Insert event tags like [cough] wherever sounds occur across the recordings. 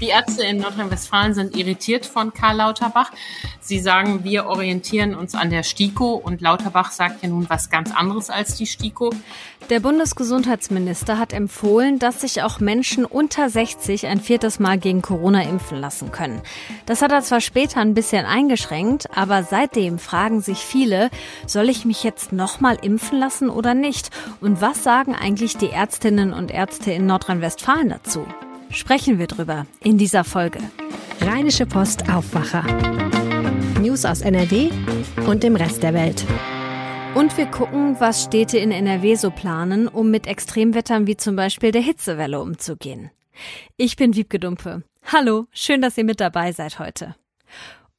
Die Ärzte in Nordrhein-Westfalen sind irritiert von Karl Lauterbach. Sie sagen, wir orientieren uns an der STIKO und Lauterbach sagt ja nun was ganz anderes als die STIKO. Der Bundesgesundheitsminister hat empfohlen, dass sich auch Menschen unter 60 ein viertes Mal gegen Corona impfen lassen können. Das hat er zwar später ein bisschen eingeschränkt, aber seitdem fragen sich viele, soll ich mich jetzt nochmal impfen lassen oder nicht? Und was sagen eigentlich die Ärztinnen und Ärzte in Nordrhein-Westfalen dazu? Sprechen wir drüber in dieser Folge. Rheinische Post Aufwacher. News aus NRW und dem Rest der Welt. Und wir gucken, was Städte in NRW so planen, um mit Extremwettern wie zum Beispiel der Hitzewelle umzugehen. Ich bin Wiebke Dumpe. Hallo, schön, dass ihr mit dabei seid heute.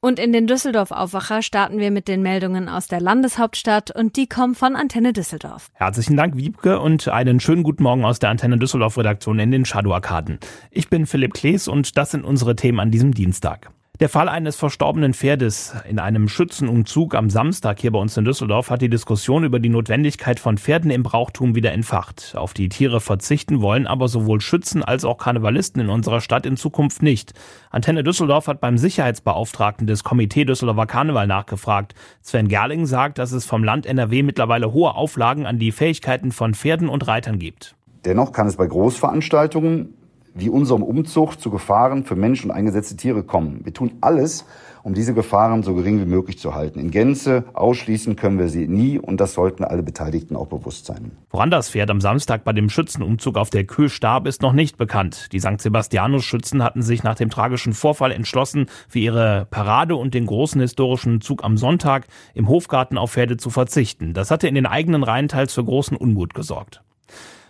Und in den Düsseldorf-Aufwacher starten wir mit den Meldungen aus der Landeshauptstadt und die kommen von Antenne Düsseldorf. Herzlichen Dank, Wiebke, und einen schönen guten Morgen aus der Antenne Düsseldorf-Redaktion in den Shadow-Arkaden. Ich bin Philipp Klees und das sind unsere Themen an diesem Dienstag. Der Fall eines verstorbenen Pferdes in einem Schützenumzug am Samstag hier bei uns in Düsseldorf hat die Diskussion über die Notwendigkeit von Pferden im Brauchtum wieder entfacht. Auf die Tiere verzichten wollen aber sowohl Schützen als auch Karnevalisten in unserer Stadt in Zukunft nicht. Antenne Düsseldorf hat beim Sicherheitsbeauftragten des Komitee Düsseldorfer Karneval nachgefragt. Sven Gerling sagt, dass es vom Land NRW mittlerweile hohe Auflagen an die Fähigkeiten von Pferden und Reitern gibt. Dennoch kann es bei Großveranstaltungen wie unserem Umzug zu Gefahren für Mensch und eingesetzte Tiere kommen. Wir tun alles, um diese Gefahren so gering wie möglich zu halten. In Gänze ausschließen können wir sie nie und das sollten alle Beteiligten auch bewusst sein. Woran das Pferd am Samstag bei dem Schützenumzug auf der Kühe starb, ist noch nicht bekannt. Die St. Sebastianus-Schützen hatten sich nach dem tragischen Vorfall entschlossen, für ihre Parade und den großen historischen Zug am Sonntag im Hofgarten auf Pferde zu verzichten. Das hatte in den eigenen Reihen teils für großen Unmut gesorgt.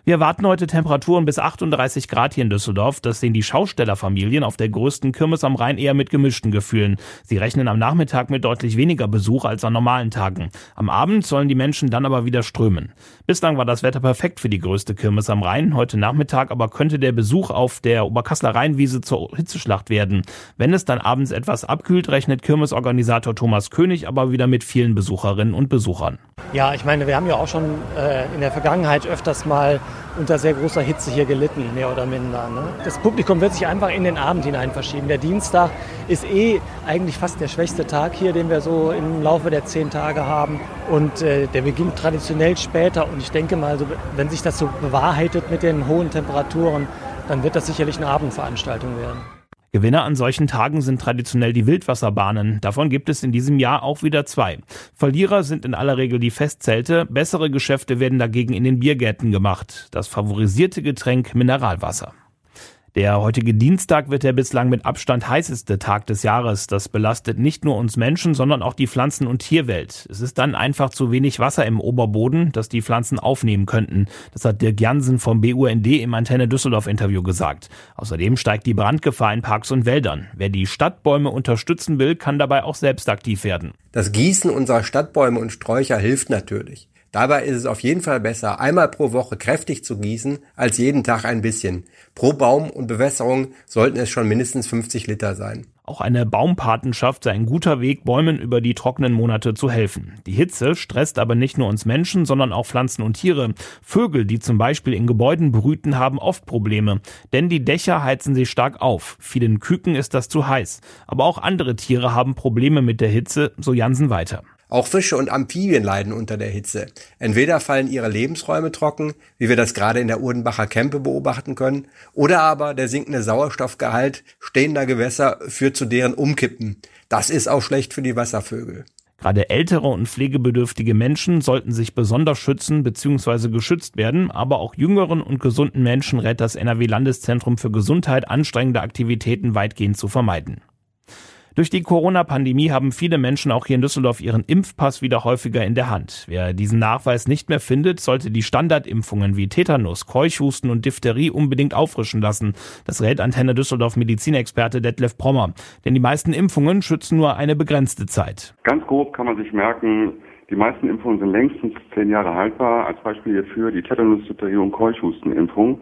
Wir erwarten heute Temperaturen bis 38 Grad hier in Düsseldorf. Das sehen die Schaustellerfamilien auf der größten Kirmes am Rhein eher mit gemischten Gefühlen. Sie rechnen am Nachmittag mit deutlich weniger Besuch als an normalen Tagen. Am Abend sollen die Menschen dann aber wieder strömen. Bislang war das Wetter perfekt für die größte Kirmes am Rhein. Heute Nachmittag aber könnte der Besuch auf der Oberkassler Rheinwiese zur Hitzeschlacht werden. Wenn es dann abends etwas abkühlt, rechnet Kirmesorganisator Thomas König aber wieder mit vielen Besucherinnen und Besuchern. Ja, ich meine, wir haben ja auch schon äh, in der Vergangenheit öfters mal unter sehr großer Hitze hier gelitten, mehr oder minder. Ne? Das Publikum wird sich einfach in den Abend hinein verschieben. Der Dienstag ist eh eigentlich fast der schwächste Tag hier, den wir so im Laufe der zehn Tage haben. Und äh, der beginnt traditionell später. Und ich denke mal, so, wenn sich das so bewahrheitet mit den hohen Temperaturen, dann wird das sicherlich eine Abendveranstaltung werden. Gewinner an solchen Tagen sind traditionell die Wildwasserbahnen. Davon gibt es in diesem Jahr auch wieder zwei. Verlierer sind in aller Regel die Festzelte. Bessere Geschäfte werden dagegen in den Biergärten gemacht. Das favorisierte Getränk Mineralwasser. Der heutige Dienstag wird der bislang mit Abstand heißeste Tag des Jahres. Das belastet nicht nur uns Menschen, sondern auch die Pflanzen- und Tierwelt. Es ist dann einfach zu wenig Wasser im Oberboden, das die Pflanzen aufnehmen könnten. Das hat Dirk Jansen vom BUND im Antenne Düsseldorf Interview gesagt. Außerdem steigt die Brandgefahr in Parks und Wäldern. Wer die Stadtbäume unterstützen will, kann dabei auch selbst aktiv werden. Das Gießen unserer Stadtbäume und Sträucher hilft natürlich. Dabei ist es auf jeden Fall besser, einmal pro Woche kräftig zu gießen, als jeden Tag ein bisschen. Pro Baum und Bewässerung sollten es schon mindestens 50 Liter sein. Auch eine Baumpatenschaft sei ein guter Weg, Bäumen über die trockenen Monate zu helfen. Die Hitze stresst aber nicht nur uns Menschen, sondern auch Pflanzen und Tiere. Vögel, die zum Beispiel in Gebäuden brüten, haben oft Probleme, denn die Dächer heizen sich stark auf. Vielen Küken ist das zu heiß. Aber auch andere Tiere haben Probleme mit der Hitze, so Jansen weiter. Auch Fische und Amphibien leiden unter der Hitze. Entweder fallen ihre Lebensräume trocken, wie wir das gerade in der Urdenbacher Kempe beobachten können, oder aber der sinkende Sauerstoffgehalt stehender Gewässer führt zu deren Umkippen. Das ist auch schlecht für die Wasservögel. Gerade ältere und pflegebedürftige Menschen sollten sich besonders schützen bzw. geschützt werden, aber auch jüngeren und gesunden Menschen rät das NRW Landeszentrum für Gesundheit anstrengende Aktivitäten weitgehend zu vermeiden. Durch die Corona-Pandemie haben viele Menschen auch hier in Düsseldorf ihren Impfpass wieder häufiger in der Hand. Wer diesen Nachweis nicht mehr findet, sollte die Standardimpfungen wie Tetanus, Keuchhusten und Diphtherie unbedingt auffrischen lassen. Das rät Antenne Düsseldorf Medizinexperte Detlef Prommer. Denn die meisten Impfungen schützen nur eine begrenzte Zeit. Ganz grob kann man sich merken, die meisten Impfungen sind längstens zehn Jahre haltbar. Als Beispiel hierfür die Tetanus, Diphtherie und Keuchhustenimpfung.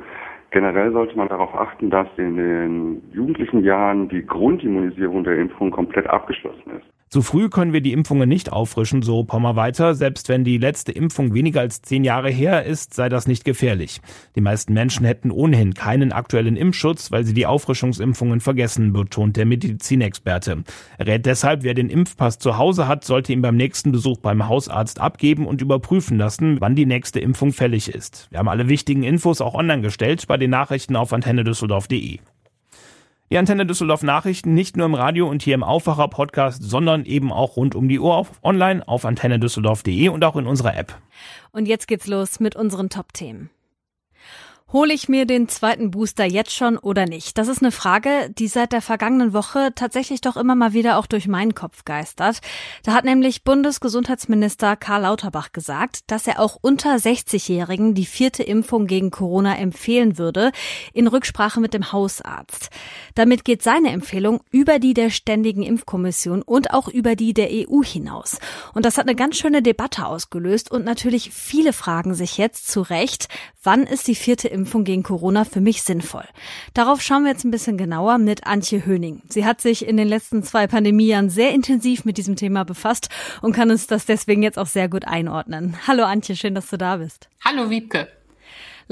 Generell sollte man darauf achten, dass in den jugendlichen Jahren die Grundimmunisierung der Impfung komplett abgeschlossen ist. Zu früh können wir die Impfungen nicht auffrischen, so Pommer weiter. Selbst wenn die letzte Impfung weniger als zehn Jahre her ist, sei das nicht gefährlich. Die meisten Menschen hätten ohnehin keinen aktuellen Impfschutz, weil sie die Auffrischungsimpfungen vergessen, betont der Medizinexperte. Er rät deshalb, wer den Impfpass zu Hause hat, sollte ihn beim nächsten Besuch beim Hausarzt abgeben und überprüfen lassen, wann die nächste Impfung fällig ist. Wir haben alle wichtigen Infos auch online gestellt bei den Nachrichten auf antennedüsseldorf.de. Die Antenne Düsseldorf Nachrichten nicht nur im Radio und hier im Aufwacher Podcast, sondern eben auch rund um die Uhr auf, online auf antennedüsseldorf.de und auch in unserer App. Und jetzt geht's los mit unseren Top-Themen. Hole ich mir den zweiten Booster jetzt schon oder nicht? Das ist eine Frage, die seit der vergangenen Woche tatsächlich doch immer mal wieder auch durch meinen Kopf geistert. Da hat nämlich Bundesgesundheitsminister Karl Lauterbach gesagt, dass er auch unter 60-Jährigen die vierte Impfung gegen Corona empfehlen würde, in Rücksprache mit dem Hausarzt. Damit geht seine Empfehlung über die der Ständigen Impfkommission und auch über die der EU hinaus. Und das hat eine ganz schöne Debatte ausgelöst und natürlich viele fragen sich jetzt zu Recht, wann ist die vierte Impfung gegen Corona für mich sinnvoll? Darauf schauen wir jetzt ein bisschen genauer mit Antje Höning. Sie hat sich in den letzten zwei Pandemiejahren sehr intensiv mit diesem Thema befasst und kann uns das deswegen jetzt auch sehr gut einordnen. Hallo Antje, schön, dass du da bist. Hallo Wiebke.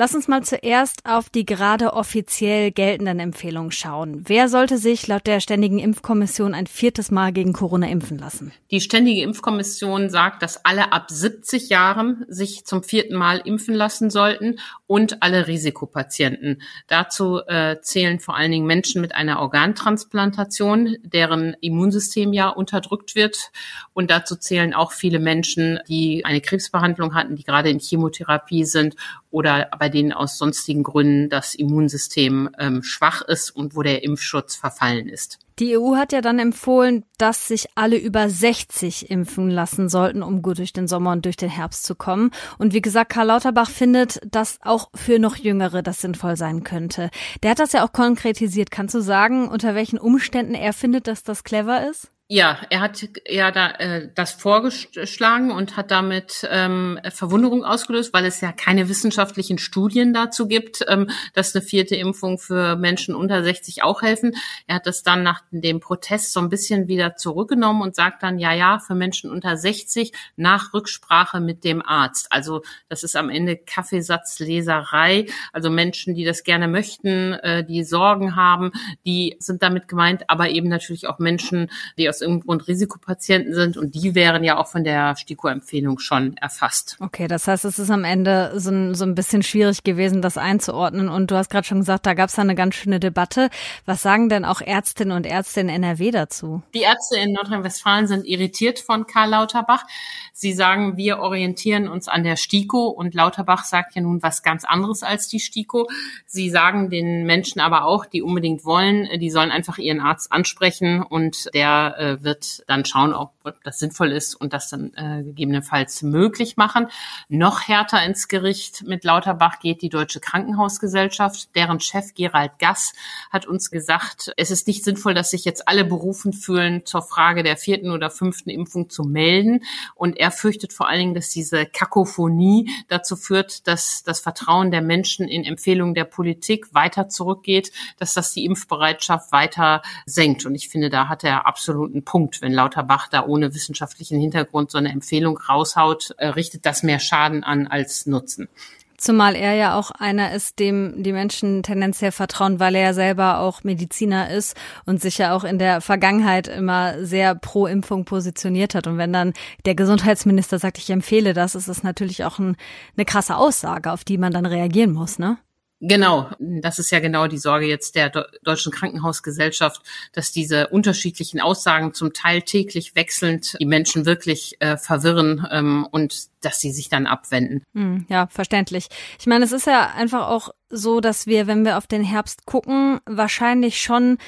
Lass uns mal zuerst auf die gerade offiziell geltenden Empfehlungen schauen. Wer sollte sich laut der Ständigen Impfkommission ein viertes Mal gegen Corona impfen lassen? Die Ständige Impfkommission sagt, dass alle ab 70 Jahren sich zum vierten Mal impfen lassen sollten und alle Risikopatienten. Dazu äh, zählen vor allen Dingen Menschen mit einer Organtransplantation, deren Immunsystem ja unterdrückt wird. Und dazu zählen auch viele Menschen, die eine Krebsbehandlung hatten, die gerade in Chemotherapie sind oder bei denen aus sonstigen Gründen das Immunsystem ähm, schwach ist und wo der Impfschutz verfallen ist. Die EU hat ja dann empfohlen, dass sich alle über 60 impfen lassen sollten, um gut durch den Sommer und durch den Herbst zu kommen. Und wie gesagt, Karl Lauterbach findet, dass auch für noch Jüngere das sinnvoll sein könnte. Der hat das ja auch konkretisiert. Kannst du sagen, unter welchen Umständen er findet, dass das clever ist? Ja, er hat ja da äh, das vorgeschlagen und hat damit ähm, Verwunderung ausgelöst, weil es ja keine wissenschaftlichen Studien dazu gibt, ähm, dass eine vierte Impfung für Menschen unter 60 auch helfen. Er hat das dann nach dem Protest so ein bisschen wieder zurückgenommen und sagt dann, ja, ja, für Menschen unter 60 nach Rücksprache mit dem Arzt. Also das ist am Ende Kaffeesatzleserei. Also Menschen, die das gerne möchten, äh, die Sorgen haben, die sind damit gemeint, aber eben natürlich auch Menschen, die aus aus irgendeinem Grund Risikopatienten sind und die wären ja auch von der STIKO-Empfehlung schon erfasst. Okay, das heißt, es ist am Ende so ein, so ein bisschen schwierig gewesen, das einzuordnen und du hast gerade schon gesagt, da gab es eine ganz schöne Debatte. Was sagen denn auch Ärztinnen und Ärzte in NRW dazu? Die Ärzte in Nordrhein-Westfalen sind irritiert von Karl Lauterbach. Sie sagen, wir orientieren uns an der STIKO und Lauterbach sagt ja nun was ganz anderes als die STIKO. Sie sagen den Menschen aber auch, die unbedingt wollen, die sollen einfach ihren Arzt ansprechen und der äh, wird dann schauen, ob, ob das sinnvoll ist und das dann äh, gegebenenfalls möglich machen. Noch härter ins Gericht mit Lauterbach geht die Deutsche Krankenhausgesellschaft. Deren Chef Gerald Gass hat uns gesagt, es ist nicht sinnvoll, dass sich jetzt alle berufen fühlen, zur Frage der vierten oder fünften Impfung zu melden. Und er fürchtet vor allen Dingen, dass diese Kakophonie dazu führt, dass das Vertrauen der Menschen in Empfehlungen der Politik weiter zurückgeht, dass das die Impfbereitschaft weiter senkt. Und ich finde, da hat er absoluten einen Punkt. Wenn Lauterbach da ohne wissenschaftlichen Hintergrund so eine Empfehlung raushaut, äh, richtet das mehr Schaden an als Nutzen. Zumal er ja auch einer ist, dem die Menschen tendenziell vertrauen, weil er ja selber auch Mediziner ist und sich ja auch in der Vergangenheit immer sehr pro Impfung positioniert hat. Und wenn dann der Gesundheitsminister sagt, ich empfehle das, ist es natürlich auch ein, eine krasse Aussage, auf die man dann reagieren muss, ne? Genau, das ist ja genau die Sorge jetzt der Deutschen Krankenhausgesellschaft, dass diese unterschiedlichen Aussagen zum Teil täglich wechselnd die Menschen wirklich äh, verwirren ähm, und dass sie sich dann abwenden. Hm, ja, verständlich. Ich meine, es ist ja einfach auch so, dass wir, wenn wir auf den Herbst gucken, wahrscheinlich schon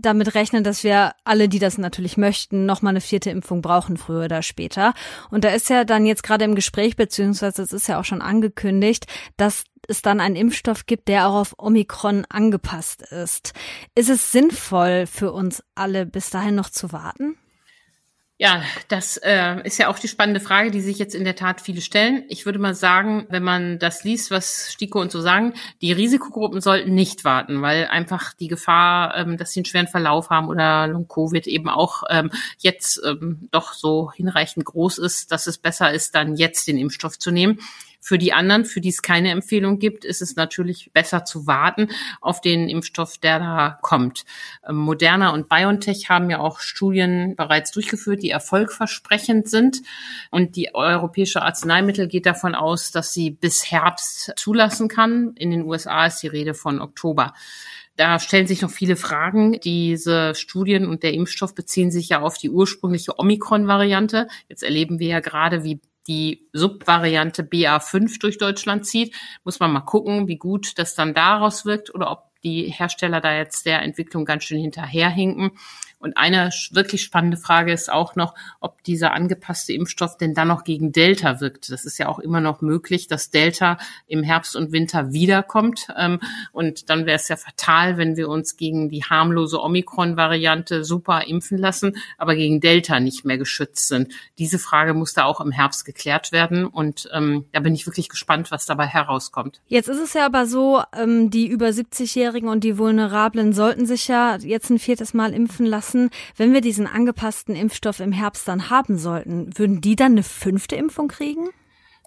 damit rechnen, dass wir alle, die das natürlich möchten, noch mal eine vierte Impfung brauchen, früher oder später. Und da ist ja dann jetzt gerade im Gespräch, beziehungsweise es ist ja auch schon angekündigt, dass es dann einen Impfstoff gibt, der auch auf Omikron angepasst ist. Ist es sinnvoll für uns alle, bis dahin noch zu warten? Ja, das äh, ist ja auch die spannende Frage, die sich jetzt in der Tat viele stellen. Ich würde mal sagen, wenn man das liest, was Stiko und so sagen, die Risikogruppen sollten nicht warten, weil einfach die Gefahr, ähm, dass sie einen schweren Verlauf haben oder Long-Covid eben auch ähm, jetzt ähm, doch so hinreichend groß ist, dass es besser ist, dann jetzt den Impfstoff zu nehmen. Für die anderen, für die es keine Empfehlung gibt, ist es natürlich besser zu warten auf den Impfstoff, der da kommt. Ähm, Moderna und BioNTech haben ja auch Studien bereits durchgeführt, die erfolgversprechend sind. Und die Europäische Arzneimittel geht davon aus, dass sie bis Herbst zulassen kann. In den USA ist die Rede von Oktober. Da stellen sich noch viele Fragen. Diese Studien und der Impfstoff beziehen sich ja auf die ursprüngliche Omikron-Variante. Jetzt erleben wir ja gerade, wie die Subvariante BA5 durch Deutschland zieht, muss man mal gucken, wie gut das dann daraus wirkt oder ob die Hersteller da jetzt der Entwicklung ganz schön hinterherhinken. Und eine wirklich spannende Frage ist auch noch, ob dieser angepasste Impfstoff denn dann noch gegen Delta wirkt. Das ist ja auch immer noch möglich, dass Delta im Herbst und Winter wiederkommt. Ähm, und dann wäre es ja fatal, wenn wir uns gegen die harmlose Omikron-Variante super impfen lassen, aber gegen Delta nicht mehr geschützt sind. Diese Frage muss da auch im Herbst geklärt werden. Und ähm, da bin ich wirklich gespannt, was dabei herauskommt. Jetzt ist es ja aber so, ähm, die über 70-Jährigen und die Vulnerablen sollten sich ja jetzt ein viertes Mal impfen lassen lassen, wenn wir diesen angepassten Impfstoff im Herbst dann haben sollten, würden die dann eine fünfte Impfung kriegen?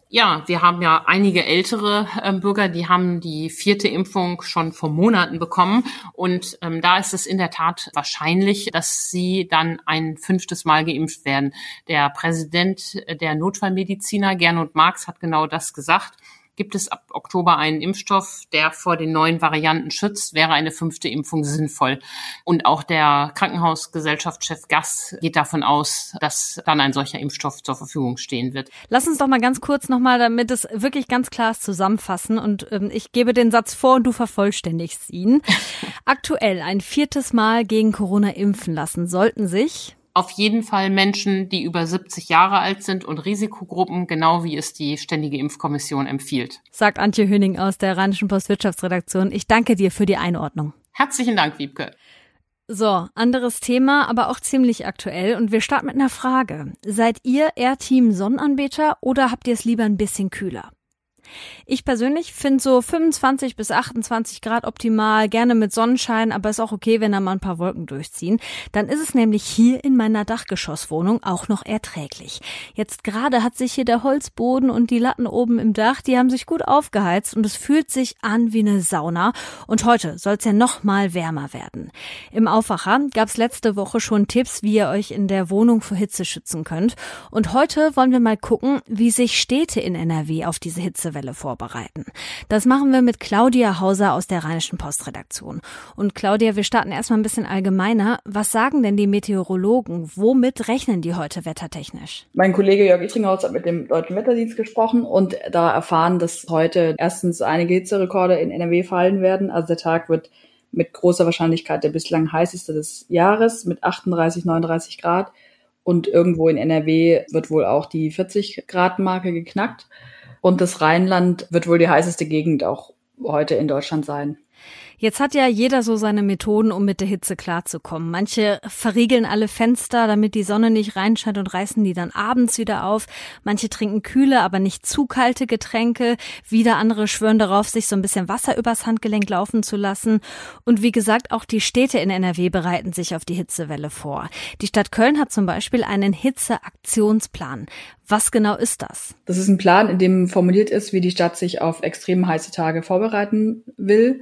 Ja, wir haben ja einige ältere äh, Bürger, die haben die vierte Impfung schon vor Monaten bekommen. Und ähm, da ist es in der Tat wahrscheinlich, dass sie dann ein fünftes Mal geimpft werden. Der Präsident der Notfallmediziner, Gernot Marx, hat genau das gesagt gibt es ab Oktober einen Impfstoff, der vor den neuen Varianten schützt, wäre eine fünfte Impfung sinnvoll. Und auch der Krankenhausgesellschaftschef Gass geht davon aus, dass dann ein solcher Impfstoff zur Verfügung stehen wird. Lass uns doch mal ganz kurz nochmal, damit es wirklich ganz klar ist, zusammenfassen. Und ähm, ich gebe den Satz vor und du vervollständigst ihn. [laughs] Aktuell ein viertes Mal gegen Corona impfen lassen sollten sich auf jeden Fall Menschen, die über 70 Jahre alt sind und Risikogruppen, genau wie es die Ständige Impfkommission empfiehlt. Sagt Antje Höning aus der Rheinischen Post Wirtschaftsredaktion. Ich danke dir für die Einordnung. Herzlichen Dank, Wiebke. So, anderes Thema, aber auch ziemlich aktuell. Und wir starten mit einer Frage. Seid ihr eher Team Sonnenanbeter oder habt ihr es lieber ein bisschen kühler? Ich persönlich finde so 25 bis 28 Grad optimal, gerne mit Sonnenschein, aber ist auch okay, wenn da mal ein paar Wolken durchziehen. Dann ist es nämlich hier in meiner Dachgeschosswohnung auch noch erträglich. Jetzt gerade hat sich hier der Holzboden und die Latten oben im Dach, die haben sich gut aufgeheizt und es fühlt sich an wie eine Sauna. Und heute soll es ja noch mal wärmer werden. Im Aufwacher gab es letzte Woche schon Tipps, wie ihr euch in der Wohnung vor Hitze schützen könnt. Und heute wollen wir mal gucken, wie sich Städte in NRW auf diese Hitzewelle Fälle vorbereiten. Das machen wir mit Claudia Hauser aus der Rheinischen Postredaktion. Und Claudia, wir starten erstmal ein bisschen allgemeiner. Was sagen denn die Meteorologen? Womit rechnen die heute wettertechnisch? Mein Kollege Jörg Ittinghaus hat mit dem Deutschen Wetterdienst gesprochen und da erfahren, dass heute erstens einige Hitzerekorde in NRW fallen werden. Also der Tag wird mit großer Wahrscheinlichkeit der bislang heißeste des Jahres mit 38, 39 Grad. Und irgendwo in NRW wird wohl auch die 40 Grad Marke geknackt. Und das Rheinland wird wohl die heißeste Gegend auch heute in Deutschland sein. Jetzt hat ja jeder so seine Methoden, um mit der Hitze klarzukommen. Manche verriegeln alle Fenster, damit die Sonne nicht reinscheint und reißen die dann abends wieder auf. Manche trinken kühle, aber nicht zu kalte Getränke. Wieder andere schwören darauf, sich so ein bisschen Wasser übers Handgelenk laufen zu lassen. Und wie gesagt, auch die Städte in NRW bereiten sich auf die Hitzewelle vor. Die Stadt Köln hat zum Beispiel einen Hitzeaktionsplan. Was genau ist das? Das ist ein Plan, in dem formuliert ist, wie die Stadt sich auf extrem heiße Tage vorbereiten will.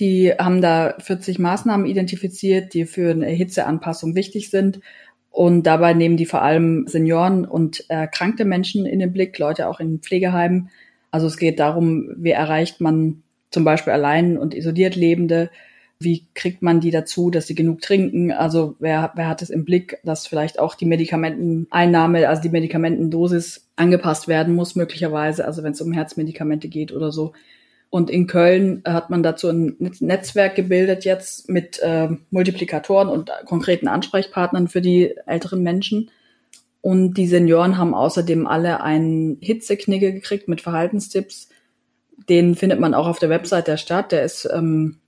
Die haben da 40 Maßnahmen identifiziert, die für eine Hitzeanpassung wichtig sind. Und dabei nehmen die vor allem Senioren und erkrankte Menschen in den Blick, Leute auch in Pflegeheimen. Also es geht darum, wie erreicht man zum Beispiel allein und isoliert Lebende, wie kriegt man die dazu, dass sie genug trinken? Also wer, wer hat es im Blick, dass vielleicht auch die Medikamenteneinnahme, also die Medikamentendosis angepasst werden muss, möglicherweise, also wenn es um Herzmedikamente geht oder so. Und in Köln hat man dazu ein Netzwerk gebildet jetzt mit äh, Multiplikatoren und konkreten Ansprechpartnern für die älteren Menschen. Und die Senioren haben außerdem alle einen Hitzeknigge gekriegt mit Verhaltenstipps. Den findet man auch auf der Website der Stadt. Der ist ähm,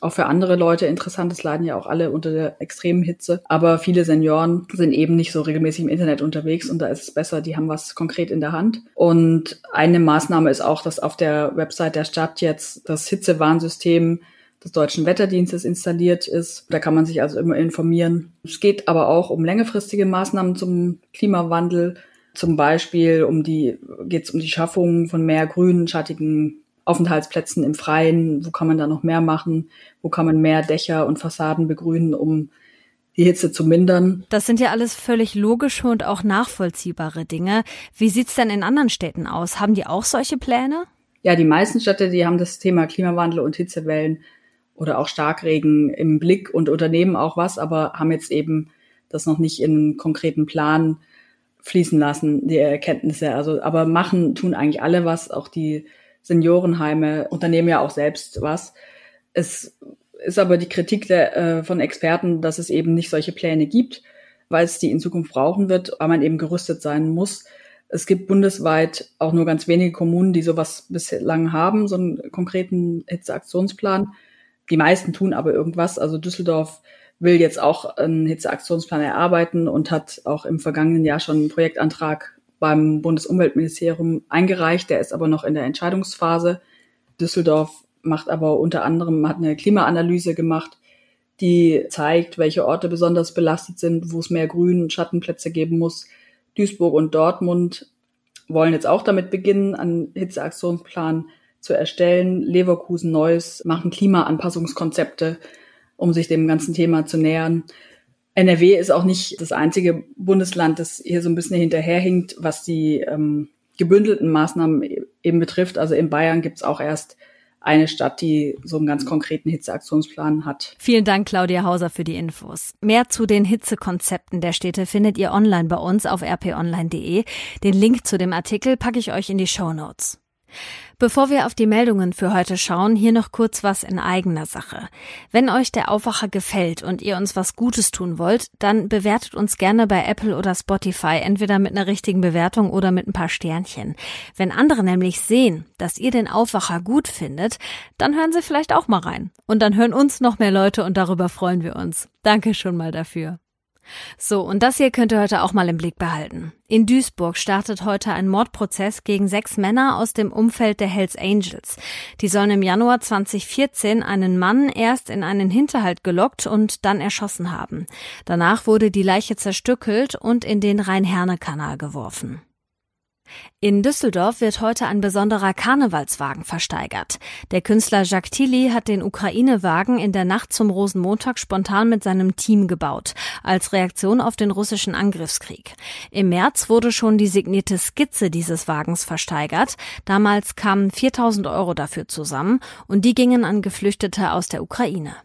auch für andere Leute interessant ist, leiden ja auch alle unter der extremen Hitze. Aber viele Senioren sind eben nicht so regelmäßig im Internet unterwegs und da ist es besser, die haben was konkret in der Hand. Und eine Maßnahme ist auch, dass auf der Website der Stadt jetzt das Hitzewarnsystem des Deutschen Wetterdienstes installiert ist. Da kann man sich also immer informieren. Es geht aber auch um längerfristige Maßnahmen zum Klimawandel. Zum Beispiel um die, geht es um die Schaffung von mehr grünen, schattigen Aufenthaltsplätzen im Freien, wo kann man da noch mehr machen, wo kann man mehr Dächer und Fassaden begrünen, um die Hitze zu mindern. Das sind ja alles völlig logische und auch nachvollziehbare Dinge. Wie sieht's denn in anderen Städten aus? Haben die auch solche Pläne? Ja, die meisten Städte, die haben das Thema Klimawandel und Hitzewellen oder auch Starkregen im Blick und unternehmen auch was, aber haben jetzt eben das noch nicht in einen konkreten Plan fließen lassen, die Erkenntnisse. Also, aber machen tun eigentlich alle was, auch die Seniorenheime unternehmen ja auch selbst was. Es ist aber die Kritik der, äh, von Experten, dass es eben nicht solche Pläne gibt, weil es die in Zukunft brauchen wird, weil man eben gerüstet sein muss. Es gibt bundesweit auch nur ganz wenige Kommunen, die sowas bislang haben, so einen konkreten Hitzeaktionsplan. Die meisten tun aber irgendwas. Also Düsseldorf will jetzt auch einen Hitzeaktionsplan erarbeiten und hat auch im vergangenen Jahr schon einen Projektantrag beim Bundesumweltministerium eingereicht. Der ist aber noch in der Entscheidungsphase. Düsseldorf macht aber unter anderem, hat eine Klimaanalyse gemacht, die zeigt, welche Orte besonders belastet sind, wo es mehr Grün- und Schattenplätze geben muss. Duisburg und Dortmund wollen jetzt auch damit beginnen, einen Hitzeaktionsplan zu erstellen. Leverkusen Neues machen Klimaanpassungskonzepte, um sich dem ganzen Thema zu nähern. NRW ist auch nicht das einzige Bundesland, das hier so ein bisschen hinterherhinkt, was die ähm, gebündelten Maßnahmen e-, eben betrifft. Also in Bayern gibt's auch erst eine Stadt, die so einen ganz konkreten Hitzeaktionsplan hat. Vielen Dank, Claudia Hauser, für die Infos. Mehr zu den Hitzekonzepten der Städte findet ihr online bei uns auf rponline.de. Den Link zu dem Artikel packe ich euch in die Show Notes. Bevor wir auf die Meldungen für heute schauen, hier noch kurz was in eigener Sache. Wenn euch der Aufwacher gefällt und ihr uns was Gutes tun wollt, dann bewertet uns gerne bei Apple oder Spotify, entweder mit einer richtigen Bewertung oder mit ein paar Sternchen. Wenn andere nämlich sehen, dass ihr den Aufwacher gut findet, dann hören sie vielleicht auch mal rein. Und dann hören uns noch mehr Leute und darüber freuen wir uns. Danke schon mal dafür. So, und das hier könnt ihr heute auch mal im Blick behalten. In Duisburg startet heute ein Mordprozess gegen sechs Männer aus dem Umfeld der Hells Angels. Die sollen im Januar 2014 einen Mann erst in einen Hinterhalt gelockt und dann erschossen haben. Danach wurde die Leiche zerstückelt und in den Rhein-Herne-Kanal geworfen. In Düsseldorf wird heute ein besonderer Karnevalswagen versteigert. Der Künstler Jacques Tilly hat den Ukraine-Wagen in der Nacht zum Rosenmontag spontan mit seinem Team gebaut, als Reaktion auf den russischen Angriffskrieg. Im März wurde schon die signierte Skizze dieses Wagens versteigert. Damals kamen 4000 Euro dafür zusammen und die gingen an Geflüchtete aus der Ukraine.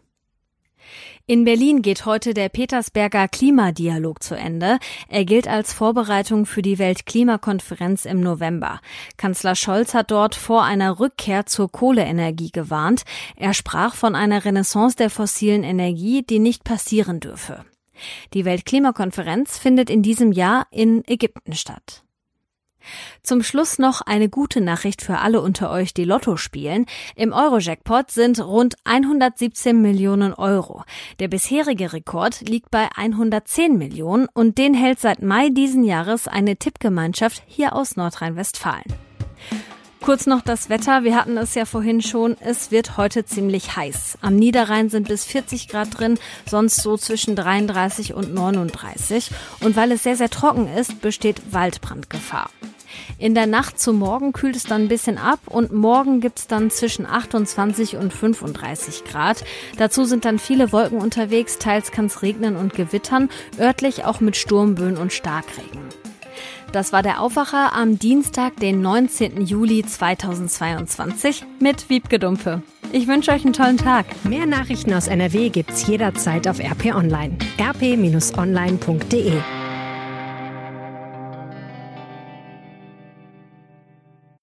In Berlin geht heute der Petersberger Klimadialog zu Ende. Er gilt als Vorbereitung für die Weltklimakonferenz im November. Kanzler Scholz hat dort vor einer Rückkehr zur Kohleenergie gewarnt. Er sprach von einer Renaissance der fossilen Energie, die nicht passieren dürfe. Die Weltklimakonferenz findet in diesem Jahr in Ägypten statt. Zum Schluss noch eine gute Nachricht für alle unter euch, die Lotto spielen. Im Euro-Jackpot sind rund 117 Millionen Euro. Der bisherige Rekord liegt bei 110 Millionen und den hält seit Mai diesen Jahres eine Tippgemeinschaft hier aus Nordrhein-Westfalen. Kurz noch das Wetter. Wir hatten es ja vorhin schon. Es wird heute ziemlich heiß. Am Niederrhein sind bis 40 Grad drin, sonst so zwischen 33 und 39. Und weil es sehr, sehr trocken ist, besteht Waldbrandgefahr. In der Nacht zum Morgen kühlt es dann ein bisschen ab und morgen gibt's dann zwischen 28 und 35 Grad. Dazu sind dann viele Wolken unterwegs, teils kann es regnen und gewittern, örtlich auch mit Sturmböen und Starkregen. Das war der Aufwacher am Dienstag, den 19. Juli 2022 mit Wiebke Dumpe. Ich wünsche euch einen tollen Tag. Mehr Nachrichten aus NRW gibt's jederzeit auf RP Online. rp-online.de